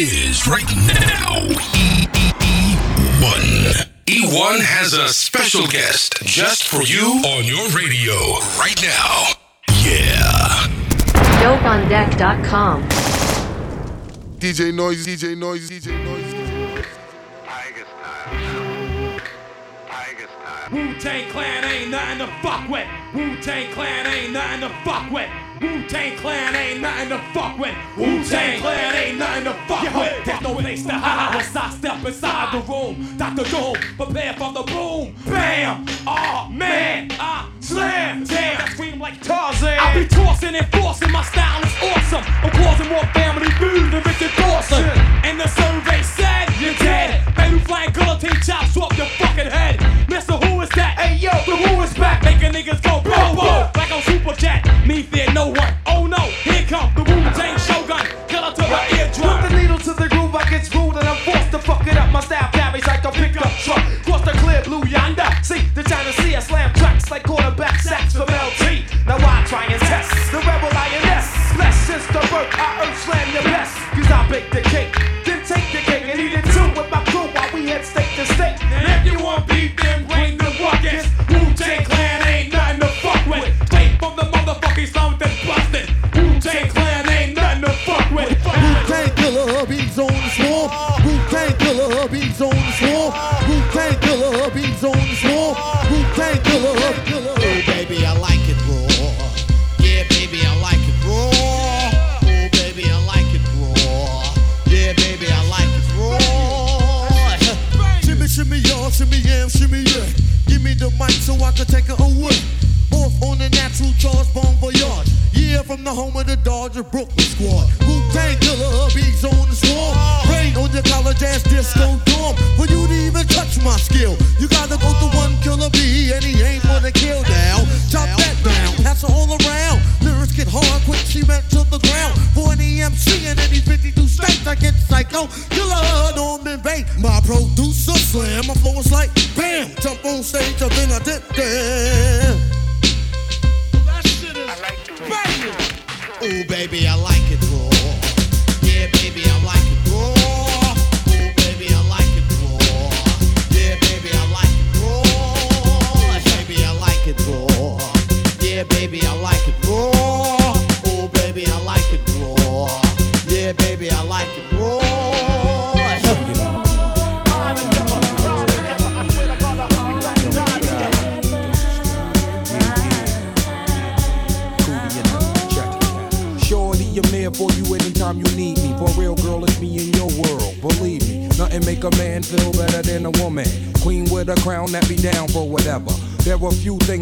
it is right now. E1. E1 has a special guest just for you on your radio right now. Yeah. DopeOnDeck.com. DJ Noise, DJ Noise, DJ Noise. Wu Tang Clan ain't nothing to fuck with. Wu Tang Clan ain't nothing to fuck with. Wu Tang Clan ain't nothing to fuck with. Wu Tang Clan ain't nothing to fuck with. There's no place to hide once I step inside the room. Dr. Doom, prepare for the boom. Bam! Oh man, I slam. Damn, I scream like Tarzan. I be tossing and forcing. My style is awesome. I'm causing more family food than Richard Dawson. And the survey said you're dead. Baby flying guillotine chops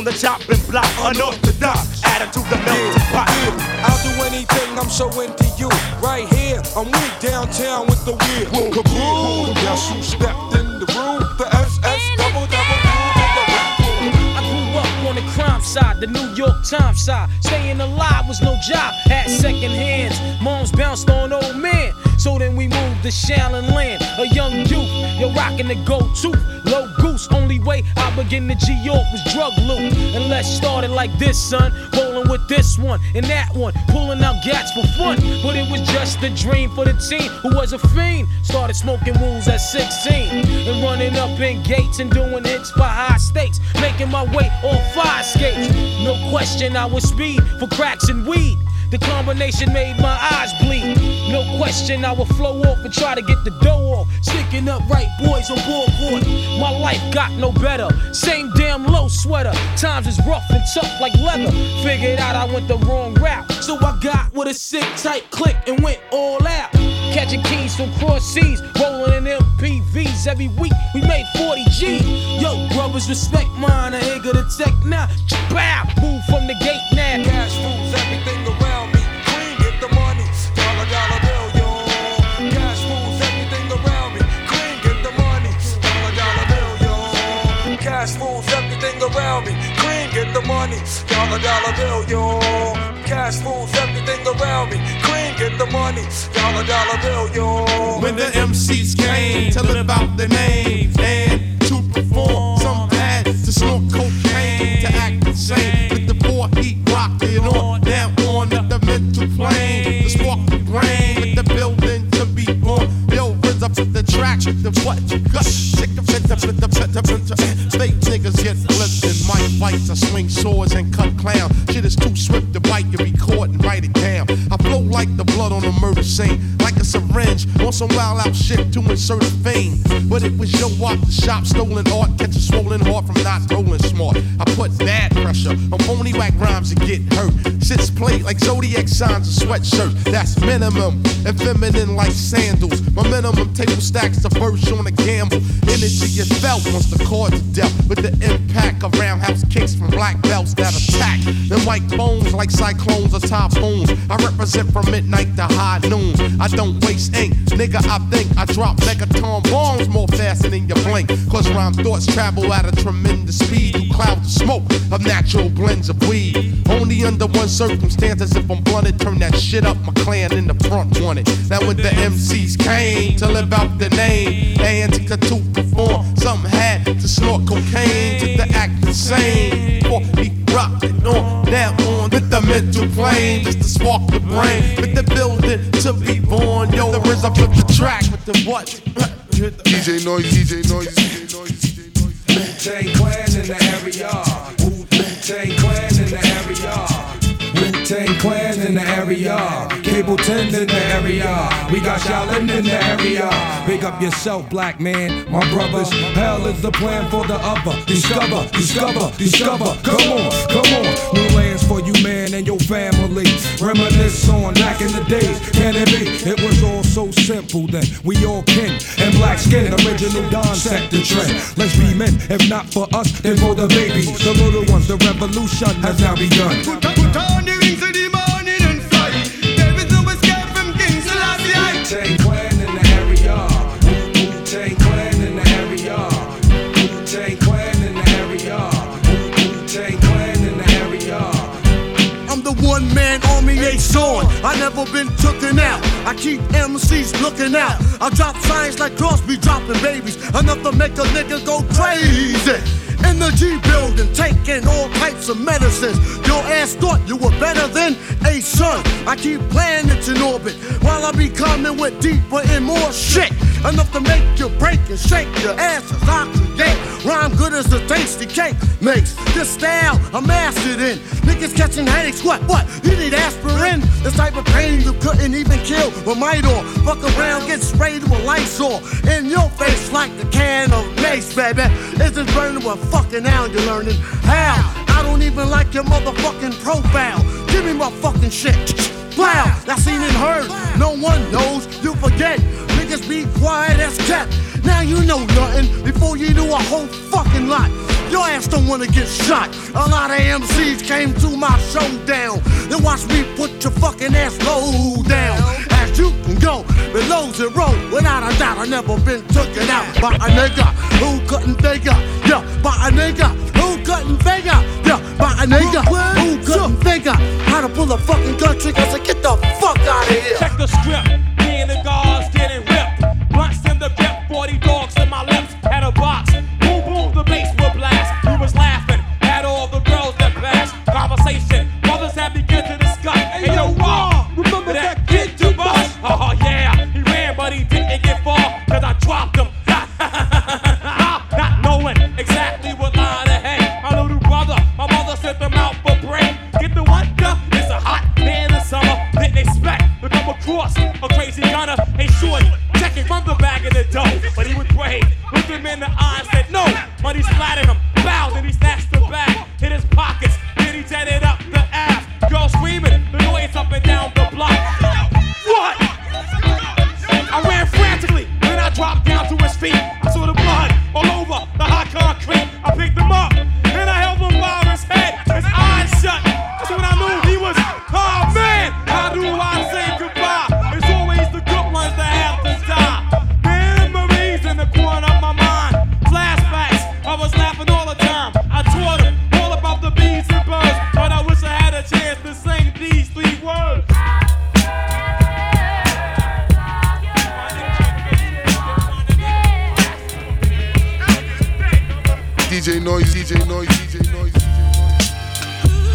On the chopping block. Unorthodox. Attitude the melting pot. I'll do anything, I'm so into you. Right here, I'm weak downtown with the wheel. Kaboom! Guess who stepped in the room? The SS double double I grew up on the crime side, the New York Times side. Staying alive was no job, had second hands. Moms bounced on old men. So then we moved to Shaolin Land, a young youth. You're rocking the tooth, low goose. Only way I begin to G York was drug loot. And let's start it like this, son. Rolling with this one and that one, pulling out gats for fun. But it was just a dream for the teen who was a fiend. Started smoking wools at 16 and running up in gates and doing hits for high stakes. Making my way on fire skates. No question, I was speed for cracks and weed. The combination made my eyes bleed. Question, I would flow off and try to get the dough off. Sticking up right boys on board. My life got no better. Same damn low sweater. Times is rough and tough like leather. Figured out I went the wrong route. So I got with a sick tight click and went all out. Catching keys from cross seas, rolling in MPVs every week. We made 40 G. Yo, brothers, respect mine. I ain't gonna tech now. Bow, move from the gate now. Cash rules everything around Cash rules everything around me. Queen, get the money. Dollar, dollar bill, yo. Cash rules everything around me. Queen, get the money. Dollar, dollar bill, yo. When the MCs came to live out their names shop stolen art, catch a swollen heart from not rolling smart. I put bad pressure on phony whack rhymes and get hurt. Sits played like zodiac signs and sweatshirt. That's minimum and feminine like sandals. My minimum table stacks the first on a gamble. Energy is felt once the card's dealt with the Them white bones like cyclones or typhoons. I represent from midnight to high noon. I don't waste ink, nigga. I think I drop megaton bombs more faster than you blink. Cause rhyme thoughts travel at a tremendous speed through clouds of smoke of natural blends of weed. Only under one circumstance, as if I'm blunted, turn that shit up. My clan in the front wanted. Now when the MCs came to live out the name, and to to perform, something had to snort cocaine to the act insane. For he rocked it on down on with the mental plane, just to spark the brain with the building to be born. Yo, the RZA flip the track with the what? DJ Noise, DJ Noise, DJ Noise, DJ Noise. Wu-Tang Clan in the area. Wu-Tang Clan in the area. Wu-Tang Clan in the area. Cable 10 in the area. We got Shaolin in the area. Big up yourself, black man. My brothers, hell is the plan for the other. Discover, discover, discover. Come on, come on. New lands for you, man, and your family. Reminisce on back in the days. Can it be? It was all so simple then. We all king and black skin. Original Don set the trend. Let's be men. If not for us, then for the babies. The little ones. The revolution has now begun. Put, put on Wu-Tang Clan in the area. Wu-Tang Clan in the area. Wu-Tang Clan in the area. Wu-Tang Clan in the area. I'm the one man army ace on. I never been tooken out. I keep MCs looking out. I drop signs like Crosby dropping babies. Enough to make a nigga go crazy. In the G building, taking all types of medicines. Your ass thought you were better than a son. I keep while I be coming with deeper and more shit. Enough to make you break and shake your asses. I create rhyme good as a tasty cake makes. This style I mastered in. Niggas catching headaches, what? What? You need aspirin? This type of pain you couldn't even kill with Midol. Fuck around, get sprayed with Lysol in your face like a can of mace, baby. Is this burning what fucking now you're learning? How? I don't even like your motherfucking profile. Give me my fucking shit. Wow, I seen and heard. No one knows. You forget. Niggas be quiet as cat. Now you know nothing before you knew a whole fucking lot. Your ass don't wanna get shot. A lot of MCs came to my showdown. Then watch me put your fucking ass low down. As you can go below zero, without a doubt, I never been taken out by a nigga who couldn't figure. Yeah, by a nigga who couldn't figure. Yeah, by a nigga who couldn't figure how to pull a fucking gun trigger. So get the fuck out of here. Check the script. From the bag of the dough. But he was brave. Looked him in the eye said, No. Money splattered him. Bowed and he Noise, DJ Noise, DJ Noise.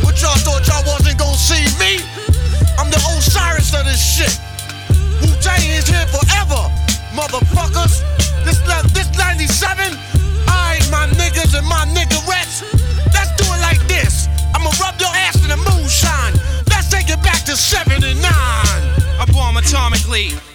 What y'all thought y'all wasn't gonna see me? I'm the Osiris of this shit. Wu Tang is here forever, motherfuckers. This le- this 97, I my niggas and my niggerettes. Let's do it like this. I'ma rub your ass in the moonshine. Let's take it back to 79. I bomb atomically.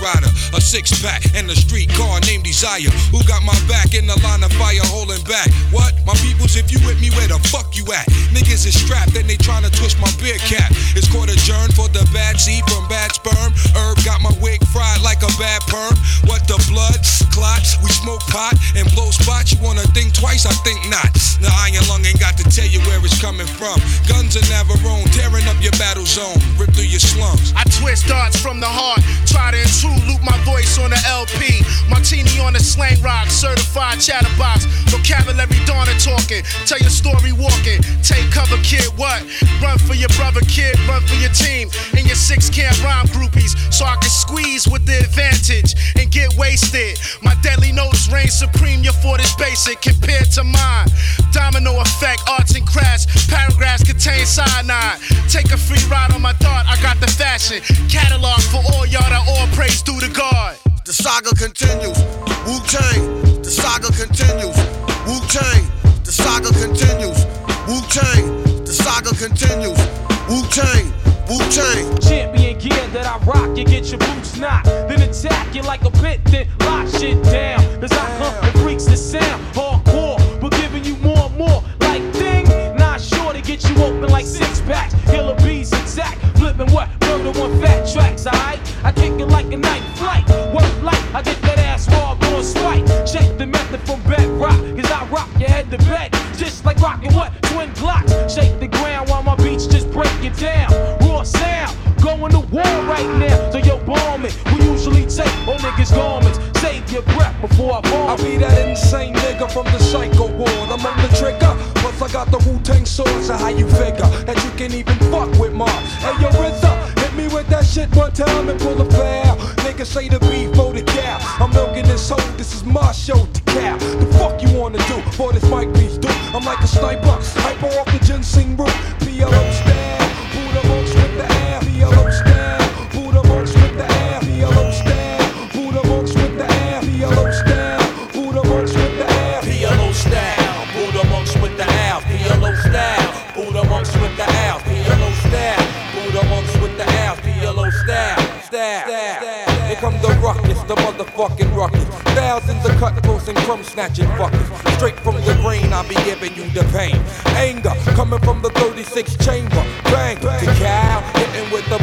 rider. A six pack and a street car named Desire. Who got my back in the line of fire holding back? What? My peoples, if you with me, where the fuck you at? Niggas is strapped and they tryna twist my beer cap. It's court adjourned for the bad seed from bad sperm. Herb got my wig fried like a bad perm. What the blood? Clots, we smoke pot and blow spots. You wanna think twice? I think not. The iron lung ain't got to tell you where it's coming from. Guns in Navarone, tearing up your battle zone. Rip through your slums. I twist darts from the heart, my voice on the LP. Martini on the slang rock, certified chatterbox. Vocabulary dawning talking, tell your story walking. Take cover, kid, what? Run for your brother, kid, run for your team. And your six can't rhyme groupies, so I can squeeze with the advantage and get wasted. My deadly notes reign supreme, your fort is basic compared to mine. Domino effect, arts and crafts, paragraphs contain cyanide. Take a free ride on my thought, I got the fashion. Catalog for all y'all that all praise due to God. The saga continues. Wu Tang. The saga continues. Wu Tang. The saga continues. Wu Tang. The saga continues. Wu Tang. Wu Tang. Champion gear that I rock, you get your boots knocked. Then attack you like a pit, then lock shit down. Cause I hunt the freaks that sound hardcore, but giving you more and more. Like ding, not sure to get you open like six packs. Killer bees exact, flipping what? Murder one fat tracks, alright? I get that ass raw going swipe. Check the method from bedrock, cause I rock your head to bed. Just like rocking what? Twin Glocks. Shake the ground while my beats just break it down. Raw sound, going to war right now. So yo, bomb it. We usually take all niggas' garments. get breath before I fall. I'll be that insane nigga from the psycho ward. I'm on the trigger, plus I got the Wu Tang sword. So how you figure that you can even fuck with Mars? Hey yo, RZA, hit me with that shit one time and pull a foul. Niggas say the beef for the cow. I'm milking this hoe. This is my show to cow. The fuck you wanna do for this mic piece, dude? I'm like a sniper, hyper off the ginseng root. PLO style, Buddha the motherfucking ruckus. Thousands of cutthroats and crumb snatching fuckers. Straight from the brain, I be giving you the pain. Anger coming from the 36 chamber. Bang to cow, hitting with the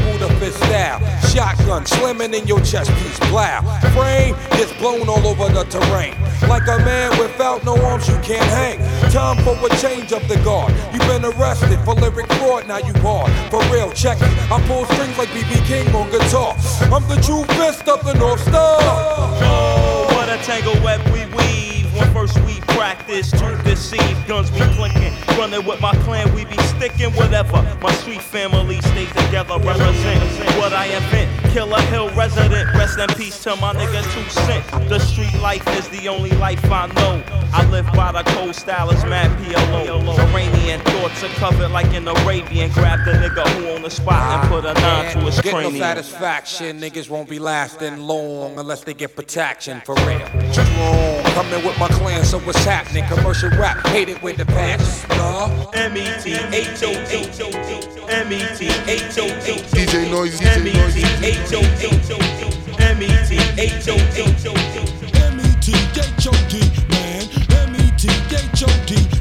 style. Shotgun slamming in your chest piece, plow. Frame gets blown all over the terrain. Like a man without no arms, you can't hang. Time for a change of the guard. You've been arrested for lyric fraud, now you hard. For real, check it. I pull strings like BB King on guitar. I'm the true fist of the North Star. Oh, what a tangle web we weave. First we practice to deceive, guns be clinking. Running with my clan, we be sticking whatever. My street family stay together, represent what I invent. Killer Hill resident, rest in peace to my nigga Two Cent. The street life is the only life I know. I live by the cold style, it's mad PLO. Iranian thoughts are covered like an Arabian. Grab the nigga who on the spot and put a nine to his Get no satisfaction, niggas won't be lasting long unless they get protection for real. Strong, coming with my clan, so what's happening? Commercial rap, hate it with the passion. Nah. M E T H O H M E T H O H DJ Noise, DJ M E T Noise. H O H M E T H O H M-E-T-H-O-D. M-E-T-H-O-D, man. M-E-T-H-O-D,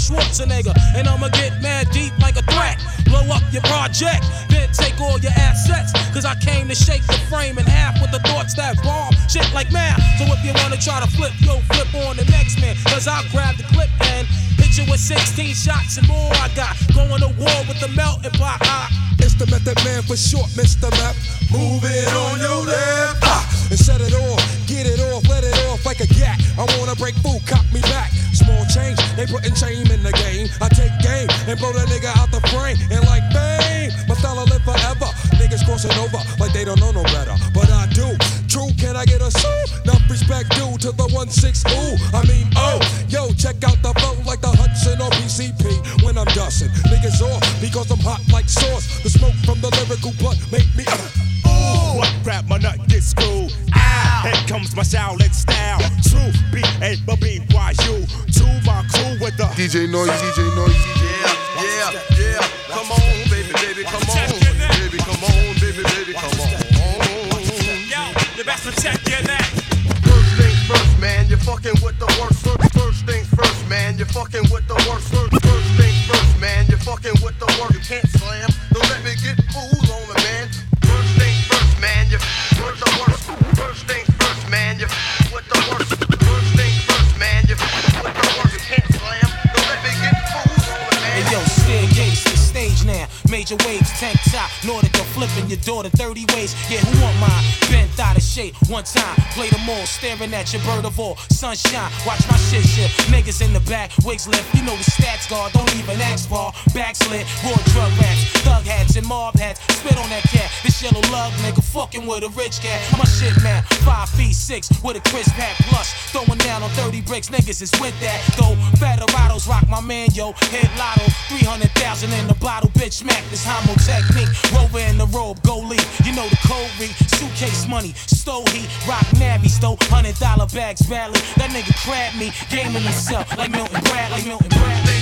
Schwarzenegger. And I'ma get mad deep like a threat. Blow up your project, then take all your assets. Cause I came to shake the frame in half with the thoughts that bomb shit like math. So if you wanna try to flip, yo, flip on the next man. Cause I'll grab the clip and hit you with 16 shots and more. I got going to war with the melting pot. It's the Method Man for short, Mr. Map. Move it on your left. Ah, and set it off, get it off, let it off like a gat. I wanna break food, cop me back. Small change, they putting shame in the game. I take game and blow the nigga out the frame. And like bang, my style live forever. Niggas crossing over like they don't know no better. But I do. True, can I get a sue? Enough respect due to the 1-6 ooh. I mean, oh, yo, check out the flow like the Hudson or PCP when I'm dusting. Niggas off because I'm hot like sauce. DJ Noise, DJ Noise. Tank top, Nordica flipping your daughter 30 ways. Yeah, who want mine? Bent out of shape one time. Play them all, staring at your bird of all. Sunshine, watch my shit shift. Niggas in the back, wigs lift. You know the stats guard, don't even ask for. Backslid, raw drug rats, thug hats and mob hats. Spit on that cat. This yellow lug nigga fucking with a rich cat. My shit man, five feet six with a crisp hat plus. Throwing down on 30 bricks, niggas is with that. Though Federados rock my man, yo. Head lotto, 300,000 in the bottle, bitch smack this homo technique. Rover in the robe, go leave. You know the code read. Suitcase money, stole heat, rock navy, stole hundred dollar bags badly. That nigga crab me, gaming himself like Milton Bradley, Milton Bradley.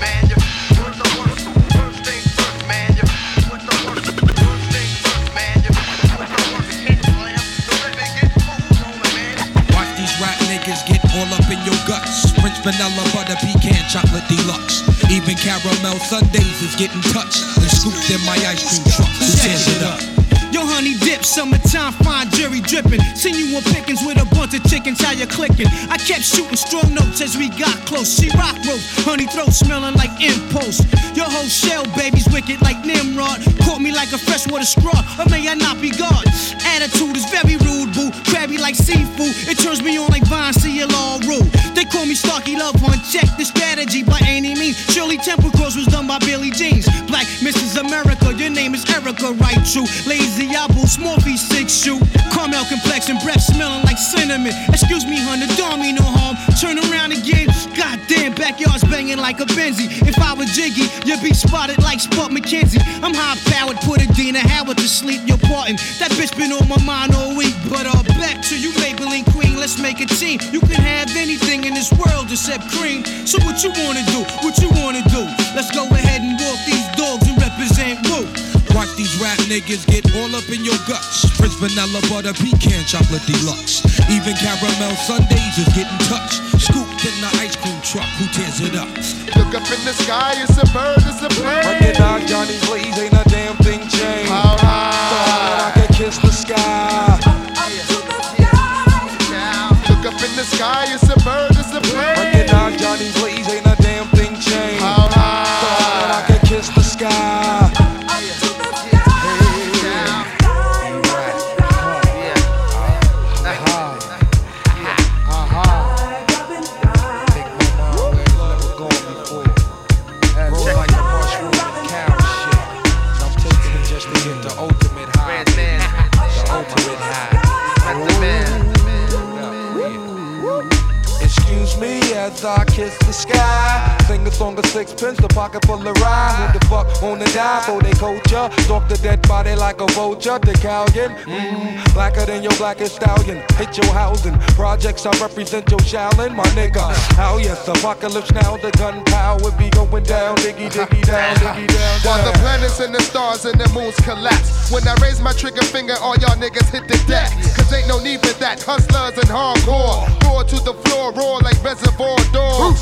Man, you're the worst. First things man, you're the worst. First things first, man, you're with the worst. You can't slam, don't let me get fooled on me, man. Watch these rap niggas get all up in your guts. French vanilla, butter, pecan, chocolate deluxe. Caramel sundaes is getting touched and scooped in my ice cream truck. Tears it up? Yo, honey dip, summertime, fine jury dripping. Seen you on pickings with a bunch of chickens, how you clicking? I kept shooting strong notes as we got close. She rock rope, honey throat smelling like impulse. Your whole shell, baby's wicked like Nimrod. Caught me like a freshwater straw, or may I not be God? Attitude is very rude, boo. Crabby like seafood. It turns me on like Vine, all rule. They call me Starkey Love One. Check the strategy by any means. Shirley Temple Cross was done by Billy Jeans. Black Mrs. America, your name is Erica, right? True. Lazy Apple, small feet, six shoe. Caramel complexion, breath smelling like cinnamon. Excuse me, hun, the don't mean no harm. Turn around again. Goddamn, backyard's banging like a Benzie. If I was Jiggy, you'd be spotted like Spuds MacKenzie. I'm high powered, put Adina Howard to sleep. You're parting. That bitch been on my mind all week. But uh, back to you, Maybelline Queen. Let's make a team. You can have anything in this world except cream. So what you wanna do? What you wanna do? Let's go ahead and walk these dogs and represent Wu. Watch these rap niggas get all up in your guts. French vanilla, butter, pecan, chocolate deluxe. Even caramel sundaes is getting touched. Scooped in the ice cream truck. Who tears it up? Look up in the sky, it's a bird, it's a plane. Recognize Johnny Blaze, ain't a damn thing changed. How high? A vulture. The Calgon, mmm, blacker than your blackest stallion. Hit your housing. Projects, I represent your Shaolin, my nigga. How yes, apocalypse now, the gunpowder be going down. Diggy, diggy down, diggy down, While the planets and the stars and the moons collapse. When I raise my trigger finger, all y'all niggas hit the deck. Cause ain't no need for that. Hustlers and hardcore. Roar to the floor, roar like reservoir dogs.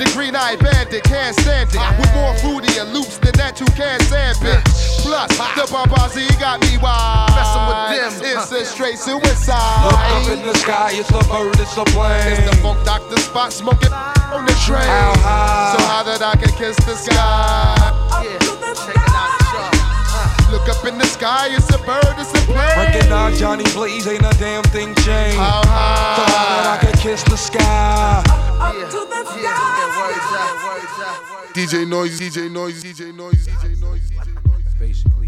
The green eyed bandit can't stand it. With more fruitier loops than that you can't stand it. Plus, the Bombazi got me wild. Messing with them. It's a straight suicide. Look up in the sky, it's a bird, it's a plane. It's the Funk Doctor Spock smoking on the train. How high? So high that I can kiss the sky. Yeah, check it out, Shaw. Look up in the sky, it's a bird, it's a plane. Recognize Johnny Blaze, ain't a damn thing changed. How high? So that I can kiss the sky. Up to DJ Noise, DJ Noise, DJ Noise, DJ Noise, DJ Noise. Basically.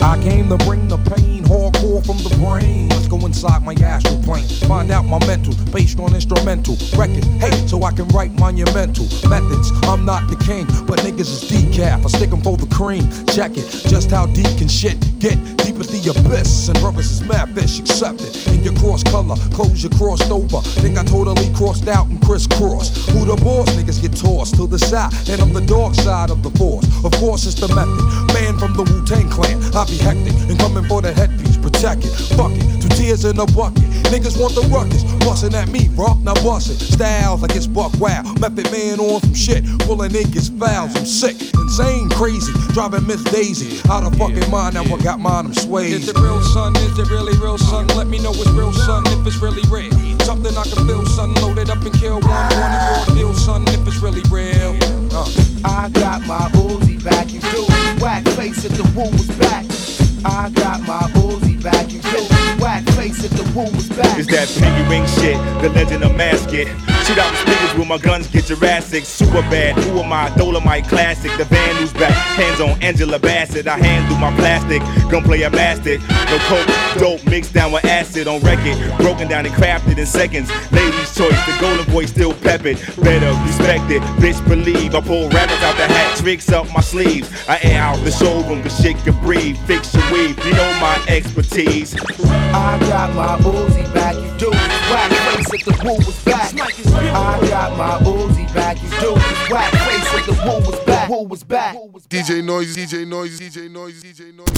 I came to bring the pain hardcore from the brain. Let's go inside my astral plane. Find out my mental based on instrumental record. Hey, so I can write monumental methods. I'm not the king, but niggas is decaf. I stick 'em for the cream. Check it, just how deep can shit get? Deep as the abyss. And brothers is mad fish, accept it. In your cross color, clothes you crossed over. Think I totally crossed out and crisscrossed. Who the boss? Niggas get tossed to the side. And I'm the dark side of the force. Of course, it's the method. Man from the Wu Tang clan. I be hectic and coming for the headpiece. Protect it, fuck it. Two tears in a bucket. Niggas want the ruckus. Bustin' at me, bro. Now bust it. Styles like it's buck wow. Method man on some shit. Pulling niggas fouls. I'm sick, insane, crazy. Driving Miss Daisy. Out of fucking mind. Now I got mine, I'm swayed. Is it real, son? Is it really real, son? Let me know it's real, son. If it's really real. Something I can feel, son. Load it up and kill one. One of your deal, son. If it's really real. Uh. I got my Uzi back, you do whack face if the Wu was back. I got my Uzi back, you do whack face if the Wu was back. It's that pinky ring shit, the legend of Masket. Shoot out the speakers with my guns, get Jurassic. Super bad, who am I? Dolomite classic. The band who's back, hands on Angela Bassett. I hand handle my plastic, gunplay a mastic. No coke, dope mixed down with acid on record. Broken down and crafted in seconds. Ladies' choice, the golden boy still peppered. Better respect it, bitch believe. I pull rabbits out the hat, tricks up my sleeves. I air out the showroom, cause shit can breathe. Fix your weave, you know my expertise. I got my Uzi back, you do whack face if the Wu was back. I got my Uzi back, you do whack face if the Wu was back. Wu was back. DJ Noise, DJ Noise, DJ Noise, DJ Noise.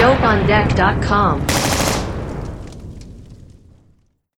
DopeOnDeck.com.